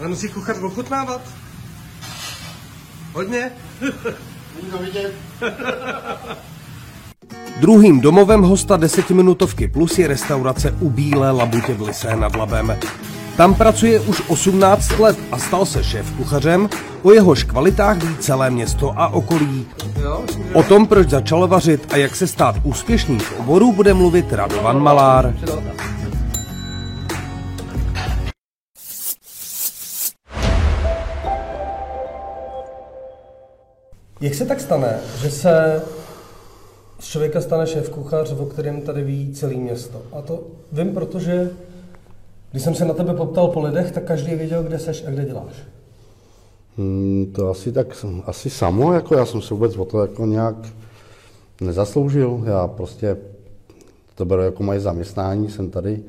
Ale musí kuchař ochutnávat. Hodně? Není to vidět? Druhým domovem hosta desetiminutovky plus je restaurace u Bílé labutě v Lisé nad Labem. Tam pracuje už 18 let a stal se šéf kuchařem, o jehož kvalitách ví celé město a okolí. O tom, proč začal vařit a jak se stát úspěšným v oboru, bude mluvit Radovan Malár. Jak se tak stane, že se z člověka stane šéf kuchař, o kterém tady ví celé město? A to vím, protože když jsem se na tebe poptal po lidech, tak každý věděl, kde seš a kde děláš. Hmm, to asi tak, asi samo, jako já jsem se vůbec o to jako nějak nezasloužil. Já prostě to beru jako moje zaměstnání, jsem tady,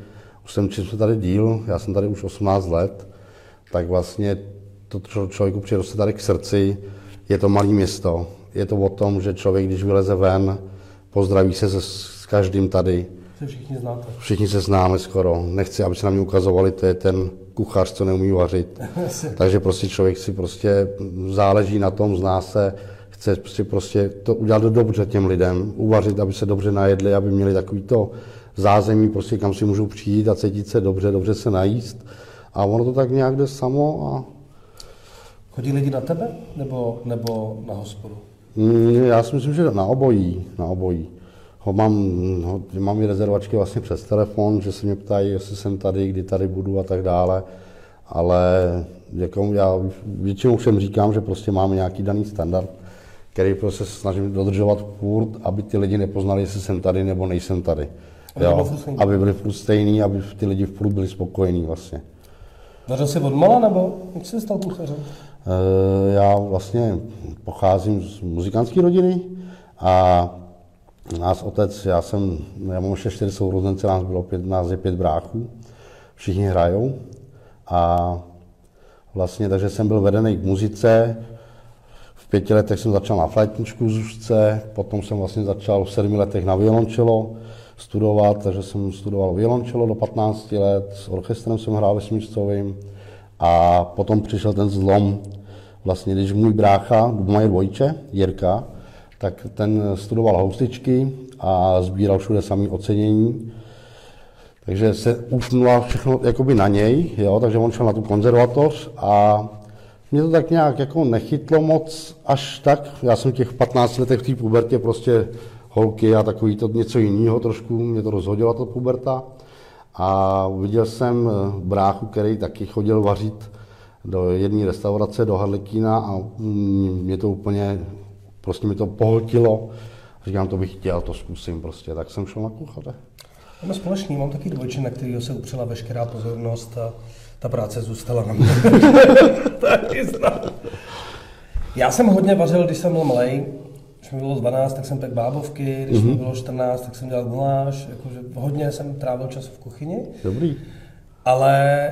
už jsem čím tady díl, já jsem tady už 18 let, tak vlastně to člověku přiroste tady k srdci, je to malé město, je to o tom, že člověk, když vyleze ven, pozdraví se se s každým tady. Se všichni znáte. Všichni se známe skoro. Nechci, aby se na mě ukazovali, to je ten kuchař, co neumí vařit. Takže prostě člověk si prostě záleží na tom, zná se, chce prostě, prostě to udělat dobře těm lidem, uvařit, aby se dobře najedli, aby měli takový to zázemí, prostě kam si můžou přijít a cítit se dobře, dobře se najíst. A ono to tak nějak jde samo a Chodí lidi na tebe nebo, nebo na hospodu? Mm, já si myslím, že na obojí, na obojí. Ho mám, ho, mám i rezervačky vlastně přes telefon, že se mě ptají, jestli jsem tady, kdy tady budu a tak dále. Ale jako já většinou všem říkám, že prostě máme nějaký daný standard, který prostě se snažím dodržovat furt, aby ty lidi nepoznali, jestli jsem tady nebo nejsem tady. Aby jo, aby byli furt stejný, aby ty lidi furt byli spokojení vlastně. Vařil jsi od mala nebo jak jsi stal kuchařem? Eh, Já vlastně pocházím z muzikantské rodiny a nás otec, já jsem, já mám ještě čtyři sourozence, nás bylo pět, nás je pět bráchů, všichni hrajou a vlastně, takže jsem byl vedený k muzice, v pěti letech jsem začal na flétničku Zušce, potom jsem vlastně začal v sedmi letech na violončelo studovat, takže jsem studoval violončelo do 15 let, s orchestrem jsem hrál ve Smířcovým a potom přišel ten zlom, vlastně když můj brácha, moje dvojče, Jirka, tak ten studoval houstičky a sbíral všude samý ocenění. Takže se usnula všechno jakoby na něj, jo, takže on šel na tu konzervatoř a mě to tak nějak jako nechytlo moc až tak. Já jsem těch 15 letech v té pubertě prostě holky a takový to něco jiného trošku, mě to rozhodila ta puberta. A viděl jsem eh, bráchu, který taky chodil vařit do jedné restaurace, do Harlekína a mm, mě to úplně, prostě mi to pohltilo. Říkám, to bych chtěl, to zkusím prostě, tak jsem šel na kuchaře. Máme společný, mám taky dvojče, na kterého se upřela veškerá pozornost a ta práce zůstala na mě. taky. Já jsem hodně vařil, když jsem byl malý. Když mi bylo 12, tak jsem pek bábovky, když mi bylo 14, tak jsem dělal guláš. Jakože hodně jsem trávil čas v kuchyni. Dobrý. Ale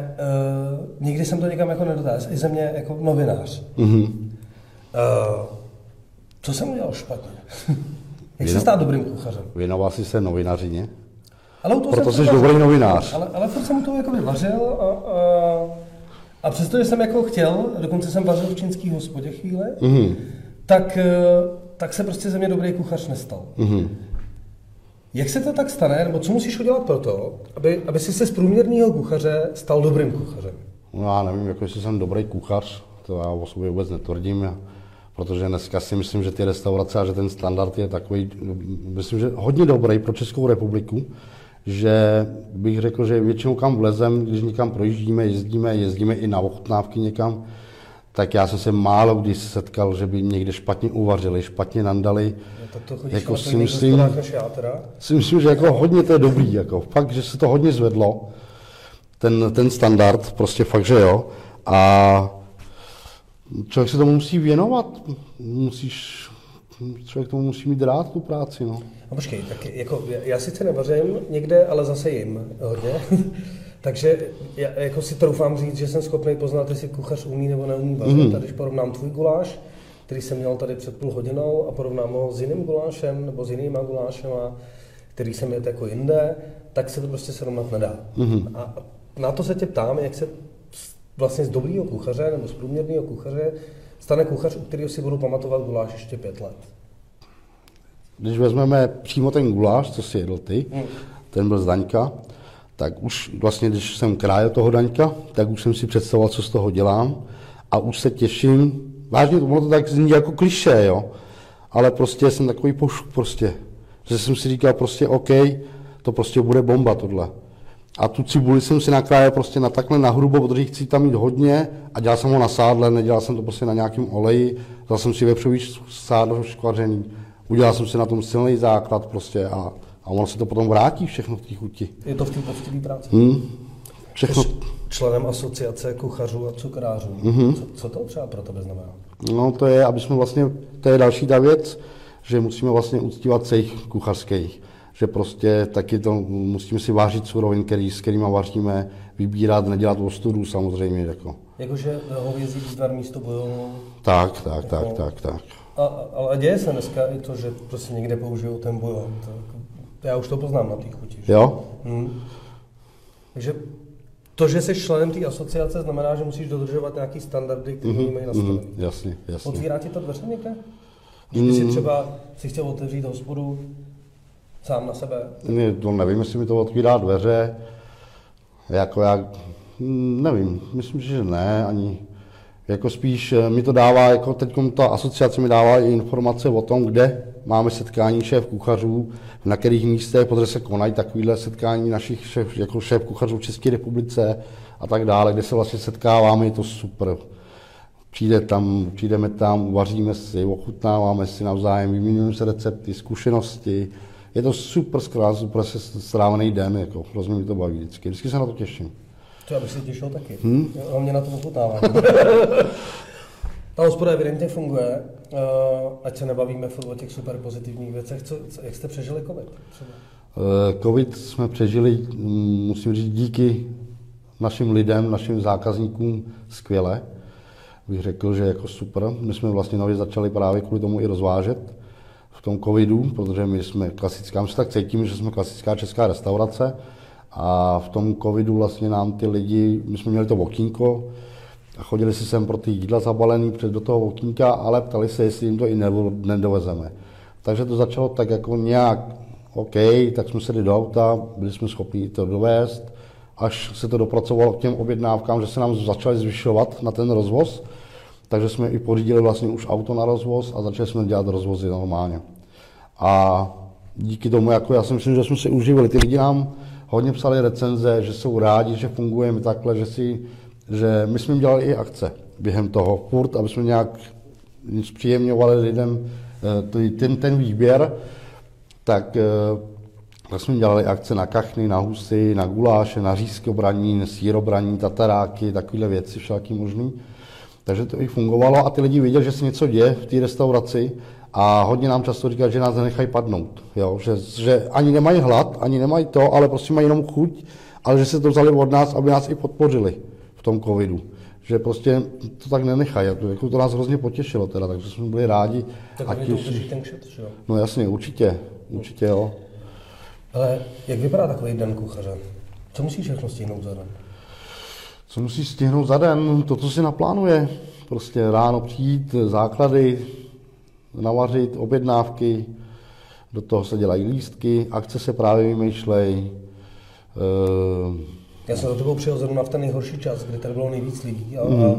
uh, nikdy jsem to nikam jako nedotáhl. I ze mě jako novinář. Mhm. Uh, co jsem udělal špatně? Jak se Jenom- stát dobrým kuchařem? Věnoval jsi se novinařině? Ale u toho Proto jsem jsi dobrý vařil. novinář. Ale, ale furt jsem to jako vařil a, a, a přestože jsem jako chtěl, dokonce jsem vařil v čínský hospodě chvíli, Mhm. tak, eh, tak se prostě ze mě dobrý kuchař nestal. Mhm. Jak se to tak stane, nebo co musíš udělat pro to, aby, aby si se z průměrného kuchaře stal dobrým kuchařem? No já nevím, jako jestli jsem dobrý kuchař, to já o sobě vůbec netvrdím, já, protože dneska si myslím, že ty restaurace a že ten standard je takový, myslím, že hodně dobrý pro Českou republiku, že bych řekl, že většinou kam vlezem, když někam projíždíme, jezdíme, jezdíme i na ochutnávky někam, tak já jsem se málo kdy setkal, že by někde špatně uvařili, špatně nandali. No, tak to chodíš Jako si myslím- teda. Si myslím, že jako hodně to je dobrý, jako fakt, že se to hodně zvedlo, ten, ten standard, prostě fakt, že jo. A člověk se tomu musí věnovat, musíš, člověk tomu musí mít rád tu práci, no. No počkej, tak jako, já, já sice nevařím někde, ale zase jim hodně. Takže já jako si troufám říct, že jsem schopný poznat, jestli kuchař umí nebo neumí vařit. Mm. A když porovnám tvůj guláš, který jsem měl tady před půl hodinou a porovnám ho s jiným gulášem nebo s jinýma gulášema, který jsem jet jako jinde, tak se to prostě srovnat nedá. Mm. A na to se tě ptám, jak se vlastně z dobrýho kuchaře nebo z průměrného kuchaře stane kuchař, u kterého si budu pamatovat guláš ještě pět let? Když vezmeme přímo ten guláš, co si jedl ty, hmm. ten byl z Daňka, tak už vlastně, když jsem krájel toho Daňka, tak už jsem si představoval, co z toho dělám. A už se těším, vážně, ono to tak zní jako kliše, jo, ale prostě jsem takový pošuk prostě, že jsem si říkal prostě OK, to prostě bude bomba tohle. A tu cibuli jsem si nakrájel prostě na takhle na hrubo, protože chci tam mít hodně a dělal jsem ho na sádle, nedělal jsem to prostě na nějakém oleji, dal jsem si vepřový sádlo škvařený, udělal jsem si na tom silný základ prostě a, a ono se to potom vrátí všechno v té chuti. Je to v té poctivé práci? Hmm. Všechno. Jsi členem asociace kuchařů a cukrářů. Mm-hmm. Co, co to třeba pro tebe znamená? No to je, aby jsme vlastně, to je další ta věc, že musíme vlastně uctívat cech kuchařských že prostě taky to musíme si vážit surovin, který, s kterými vaříme, vybírat, nedělat ostudu samozřejmě. Jako. Jakože hovězí vývar místo bojonu? Tak, tak, jako, tak, tak, tak. A, ale děje se dneska i to, že prostě někde použijou ten bojon. To, jako, já už to poznám na té chuti. Že? Jo? Hmm. Takže to, že jsi členem té asociace, znamená, že musíš dodržovat nějaký standardy, které mm-hmm, mají nastavené. Mm, jasně, jasně. Otvírá ti to dveře někde? Když mm. si třeba si chtěl otevřít hospodu, sám na sebe? Ne, to nevím, jestli mi to otvírá dveře. Jako já, hm, nevím, myslím, že ne, ani jako spíš eh, mi to dává, jako teď ta asociace mi dává i informace o tom, kde máme setkání šéf kuchařů, na kterých místech, protože se konají takovéhle setkání našich šéf, jako šéf kuchařů v České republice a tak dále, kde se vlastně setkáváme, je to super. Přijde tam, přijdeme tam, uvaříme si, ochutnáváme si navzájem, vyměňujeme se recepty, zkušenosti, je to super skvělá, super se strávený den, jako, hrozně mi to baví vždycky. Vždycky se na to těším. To já bych se těšil taky. Hmm? A mě na to ochutnává. Ta hospoda evidentně funguje, uh, ať se nebavíme o těch super pozitivních věcech. Co, co, jak jste přežili COVID? Třeba? Uh, COVID jsme přežili, mm, musím říct, díky našim lidem, našim zákazníkům skvěle. Bych řekl, že jako super. My jsme vlastně nově začali právě kvůli tomu i rozvážet v tom covidu, protože my jsme klasická, my se tak cítíme, že jsme klasická česká restaurace a v tom covidu vlastně nám ty lidi, my jsme měli to okýnko a chodili si sem pro ty jídla zabalený před do toho okýnka, ale ptali se, jestli jim to i nedovezeme. Takže to začalo tak jako nějak OK, tak jsme se do auta, byli jsme schopni to dovést, až se to dopracovalo k těm objednávkám, že se nám začaly zvyšovat na ten rozvoz, takže jsme i pořídili vlastně už auto na rozvoz a začali jsme dělat rozvozy normálně. A díky tomu, jako já si myslím, že jsme si uživili. Ty lidi nám hodně psali recenze, že jsou rádi, že fungujeme takhle, že, si, že my jsme dělali i akce během toho, furt, aby jsme nějak zpříjemňovali lidem eh, ten, ten výběr, tak, eh, tak jsme dělali akce na kachny, na husy, na guláše, na řízkobraní, sírobraní, tataráky, takovéhle věci, všelaký možný. Takže to i fungovalo a ty lidi viděli, že se něco děje v té restauraci a hodně nám často říkají, že nás nenechají padnout. Jo? Že, že ani nemají hlad, ani nemají to, ale prostě mají jenom chuť, ale že se to vzali od nás, aby nás i podpořili v tom covidu. Že prostě to tak nenechají. Jako to nás hrozně potěšilo teda, takže jsme byli rádi. Tak už... to ten kšet, jo? No jasně, určitě. Určitě jo. Ale jak vypadá takový den kuchaře? Co musíš všechno stihnout za den? Co musí stihnout za den? To, co si naplánuje. Prostě ráno přijít, základy, navařit, objednávky, do toho se dělají lístky, akce se právě vymýšlejí. Uh, Já jsem za tebou přijel zrovna v ten nejhorší čas, kdy tady bylo nejvíc lidí a, mm. a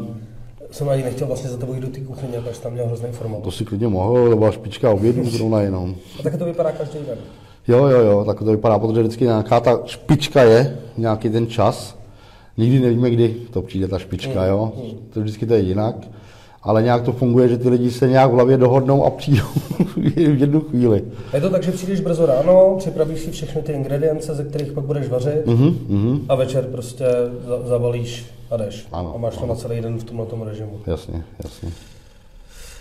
jsem ani nechtěl vlastně za tebou jít do té kuchyně, protože tam měl hrozný formát. To si klidně mohl, to byla špička obědů zrovna jenom. A tak to vypadá každý den. Jo, jo, jo, tak to vypadá, protože vždycky nějaká ta špička je, nějaký ten čas, Nikdy nevíme, kdy to přijde ta špička, jo. To vždycky to je jinak. Ale nějak to funguje, že ty lidi se nějak v hlavě dohodnou a přijdou v jednu chvíli. Je to tak, že přijdeš brzo ráno, připravíš si všechny ty ingredience, ze kterých pak budeš vařit uh-huh. a večer prostě zabalíš a jdeš. Ano, a máš to na celý den v tomhle režimu. Jasně, jasně.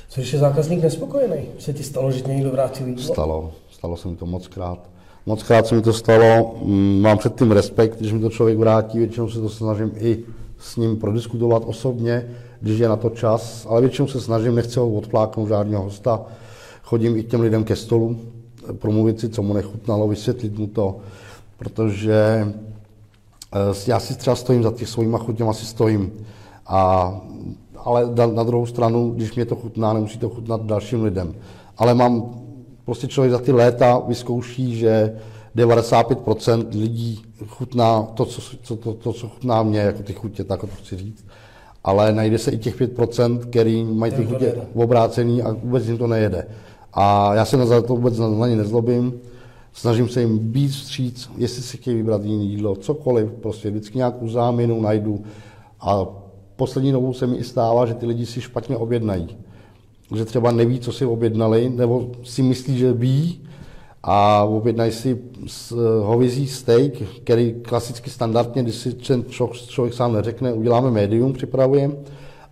Co když je zákazník nespokojený? Se ti stalo, že tě někdo vrátil jídlo? Stalo, stalo se mi to moc krát. Moc krát se mi to stalo, mm, mám před tím respekt, když mi to člověk vrátí, většinou se to snažím i s ním prodiskutovat osobně, když je na to čas, ale většinou se snažím, nechci ho odfláknout žádného hosta, chodím i k těm lidem ke stolu, promluvit si, co mu nechutnalo, vysvětlit mu to, protože eh, já si třeba stojím za těch svýma chutěma, si stojím. A, ale na druhou stranu, když mě to chutná, nemusí to chutnat dalším lidem. Ale mám, prostě člověk za ty léta vyzkouší, že 95% lidí chutná to, co, co, to, to, co chutná mě, jako ty chutě, tak to chci říct. Ale najde se i těch 5%, který mají ty chutě obrácený a vůbec jim to nejede. A já se na to vůbec na, na ně nezlobím. Snažím se jim být vstříc, jestli si chtějí vybrat jiné jídlo, cokoliv, prostě vždycky nějakou záměnu najdu. A poslední dobou se mi i stává, že ty lidi si špatně objednají. Že třeba neví, co si objednali, nebo si myslí, že ví, a objednají si hovězí steak, který klasicky standardně, když si ten člověk sám neřekne, uděláme médium, připravujeme,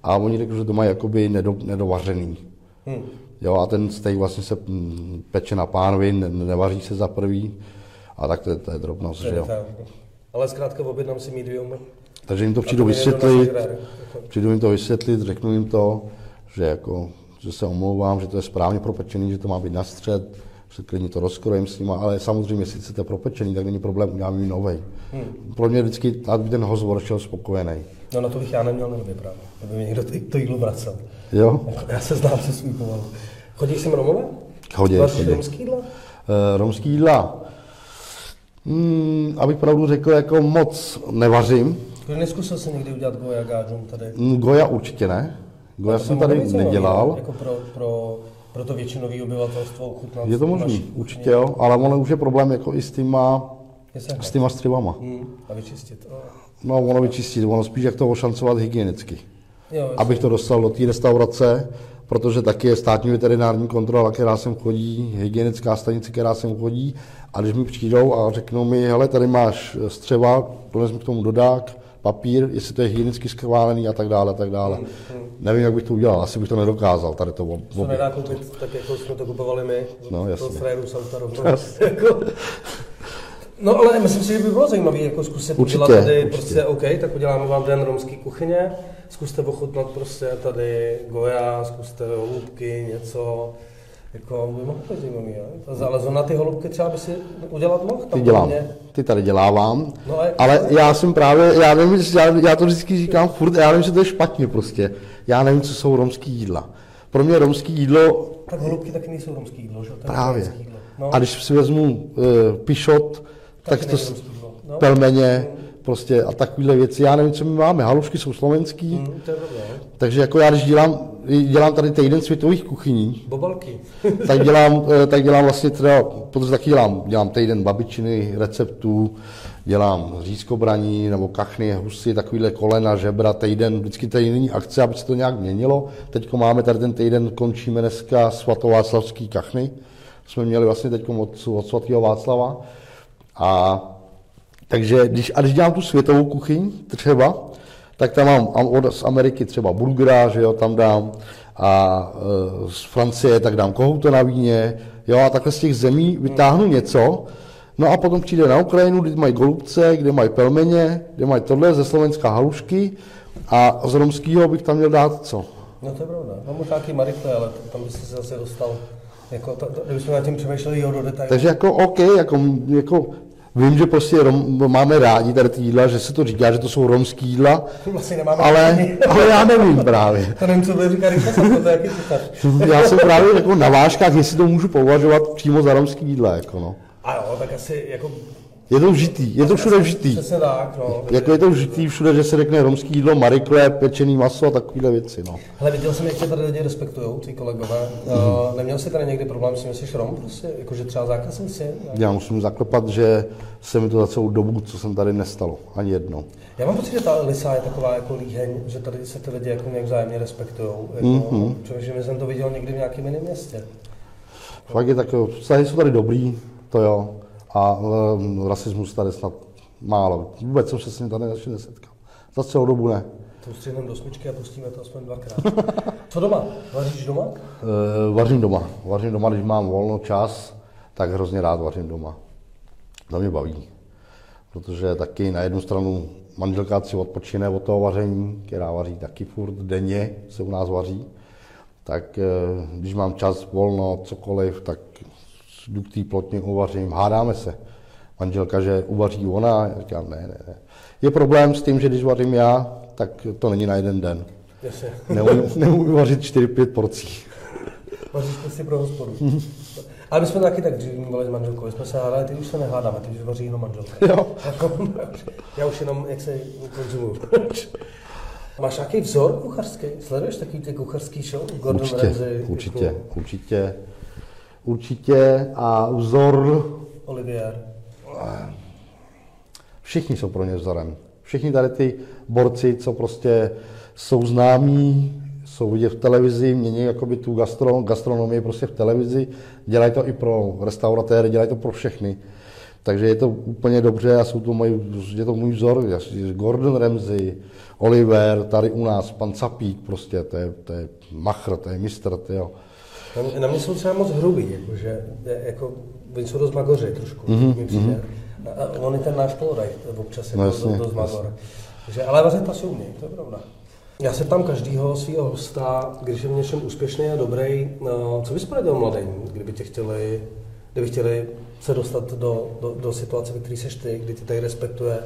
a oni řeknou, že to mají jakoby nedo, nedovařený. Hmm. Jo, a ten steak vlastně se mm, peče na pánvi, ne, nevaří se za prvý, a tak to, je, to je drobnost, že jo. Ale zkrátka objednám si medium. Takže jim to přijdu vysvětlit, přijdu jim to vysvětlit, řeknu jim to, že jako, že se omlouvám, že to je správně propečený, že to má být na střed, že klidně to rozkrojím s nima, ale samozřejmě, jestli chcete propečený, tak není problém, udělám jim novej. Hmm. Pro mě vždycky, aby ten host odešel spokojený. No na to bych já neměl nervy právě, aby mi někdo to jídlo vracel. Jo? Já se znám se svým pomalu. Chodíš sem Romové? Chodí, chodí. romský jídla? Uh, romský jídla? Hmm, abych pravdu řekl, jako moc nevařím. Neskusil jsi někdy udělat goja gážum tady? Hmm, goja určitě ne. Goja jsem tady nedělal. Jako pro, pro pro to většinové obyvatelstvo ochutnat. Je to možné, určitě jo, ale ono už je problém jako i s těma, s těma střivama. Hmm, a vyčistit. No, ono vyčistit, ono spíš jak to ošancovat hygienicky. Jo, abych to dostal do té restaurace, protože taky je státní veterinární kontrola, která sem chodí, hygienická stanice, která sem chodí. A když mi přijdou a řeknou mi, hele, tady máš střeva, dones mi k tomu dodák, papír, jestli to je hygienicky schválený a tak dále, a tak dále. Hmm, hmm. Nevím, jak bych to udělal, asi bych to nedokázal, tady to ob... To nedá koupit tak, jako jsme to kupovali my, no, jasně. to frajeru jako, No ale myslím si, že by bylo zajímavé jako zkusit určitě, udělat tady určitě. prostě OK, tak uděláme vám den romský kuchyně, zkuste ochutnat prostě tady goja, zkuste holubky, něco, jako by mohl zajímavý, ne? Ale na ty holubky třeba by si udělat mohl? Ty dělám, mě... ty tady dělávám, no, ale, ale já jsem právě, já nevím, já, já to vždycky říkám furt, já nevím, že to je špatně prostě. Já nevím, co jsou romský jídla. Pro mě romský jídlo... Tak holubky taky nejsou romský jídlo, že? Právě. Jídlo. No. A když si vezmu uh, pišot, tak, tak to no. pelmeně, mm prostě a takovéhle věci. Já nevím, co my máme. Halušky jsou slovenský. Mm, to je dobré. Takže jako já, když dělám, dělám tady týden světových kuchyní, Bobalky. tak, dělám, eh, tak dělám vlastně třeba, protože taky dělám, dělám týden babičiny, receptů, dělám řízkobraní nebo kachny, husy, takovýhle kolena, žebra, týden, vždycky tady není akce, aby se to nějak měnilo. Teď máme tady ten týden, končíme dneska svatováclavský kachny. Jsme měli vlastně teď od, od svatého Václava. A takže když, a když dělám tu světovou kuchyň třeba, tak tam mám od, z Ameriky třeba burgera, že jo, tam dám, a e, z Francie tak dám kohouta na víně, jo, a takhle z těch zemí vytáhnu něco, no a potom přijde na Ukrajinu, kde mají golubce, kde mají pelmeně, kde mají tohle, ze Slovenska halušky a z romského bych tam měl dát co? No to je pravda, mám možná nějaký marikle, ale tam byste se zase dostal jako, to, to, kdybychom nad tím přemýšleli jo, do detailu. Takže jako OK, jako, jako Vím, že prostě rom, máme rádi tady ty jídla, že se to říká, že to jsou romský jídla, vlastně nemáme ale, ale já nevím právě. To nevím, co bude říkat, to jaký Já jsem právě jako na vážkách, jestli to můžu považovat přímo za romský jídla. Jako no. A jo, tak asi jako je to vžitý, je to všude vžitý. Přesně tak, no. Jako je to vžitý všude, že se řekne romský jídlo, marikle, pečený maso a takovéhle věci, no. Ale viděl jsem, jak tě tady lidi respektují, ty kolegové. Mm-hmm. Uh, neměl jsi tady někdy problém s tím, že jsi Rom, prostě, jakože třeba zákazník si? Já musím zaklepat, že se mi to za celou dobu, co jsem tady nestalo, ani jedno. Já mám pocit, že ta Lisa je taková jako líheň, že tady se ty lidi jako nějak vzájemně respektují. Jako, mm-hmm. Protože jsem to viděl někdy v nějakém jiném městě. Fakt je tak, vztahy jsou tady dobrý, to jo a um, rasismus tady snad málo. Vůbec jsem se s ním tady ještě nesetkal. Za celou dobu ne. To střihneme do smyčky a pustíme to aspoň dvakrát. Co doma? Vaříš doma? Uh, vařím doma. Vařím doma, když mám volno čas, tak hrozně rád vařím doma. To mě baví. Protože taky na jednu stranu manželka si odpočine od toho vaření, která vaří taky furt denně, se u nás vaří. Tak když mám čas, volno, cokoliv, tak jdu k té plotně, uvařím, hádáme se. Manželka, že uvaří ona, já říkám, ne, ne, ne. Je problém s tím, že když vařím já, tak to není na jeden den. Jasně. Neumím, neumím vařit 4-5 porcí. Vaříš prostě pro hospodu. Ale my jsme taky tak dřív mluvili s manželkou, jsme se hádali, ty už se nehádáme, ty už vaří jenom manželka. Jo. Já už jenom, jak se konzumuju. Máš nějaký vzor kuchařský? Sleduješ takový ty kuchařský show? Gordon Určitě, Ramsay, určitě, jako určitě. Určitě a vzor, Olivier. všichni jsou pro ně vzorem. Všichni tady ty borci, co prostě jsou známí, jsou vidět v televizi, mění jakoby tu gastro, gastronomii prostě v televizi, dělají to i pro restauratéry, dělají to pro všechny. Takže je to úplně dobře a jsou to moji, je to můj vzor, Gordon Ramsay, Oliver, tady u nás, pan Capík prostě, to je, to je machr, to je mistr, to jo. Na mě, na mě jsou třeba moc hrubý, jakože, jako, oni jsou dost magoři trošku, mm-hmm. přijde. A, a on je ten náš poloraj občas jako No jasně, dost, magor. Takže, ale vařit pasou mě, to je pravda. Já se tam každýho svého hosta, když je v něčem úspěšný a dobrý, no, co bys poradil mladým, kdyby tě chtěli, kdyby chtěli se dostat do, do, do situace, ve které seš ty, kdy tě tady respektuje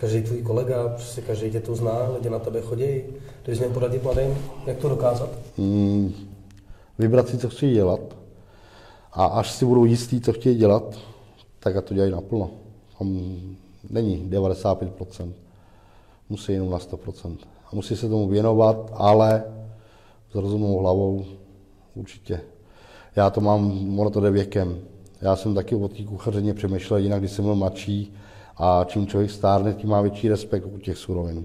každý tvůj kolega, prostě každý tě to zná, lidi na tebe chodí. Kdybys měl poradit mladým, jak to dokázat? Mm, vybrat si, co chtějí dělat a až si budou jistí, co chtějí dělat, tak a to dělají naplno. Tam není 95%. Musí jenom na 100%. A musí se tomu věnovat, ale s rozumnou hlavou určitě. Já to mám, ono to jde věkem. Já jsem taky o té kuchařině přemýšlel jinak, když jsem byl mladší a čím člověk stárne, tím má větší respekt u těch surovin.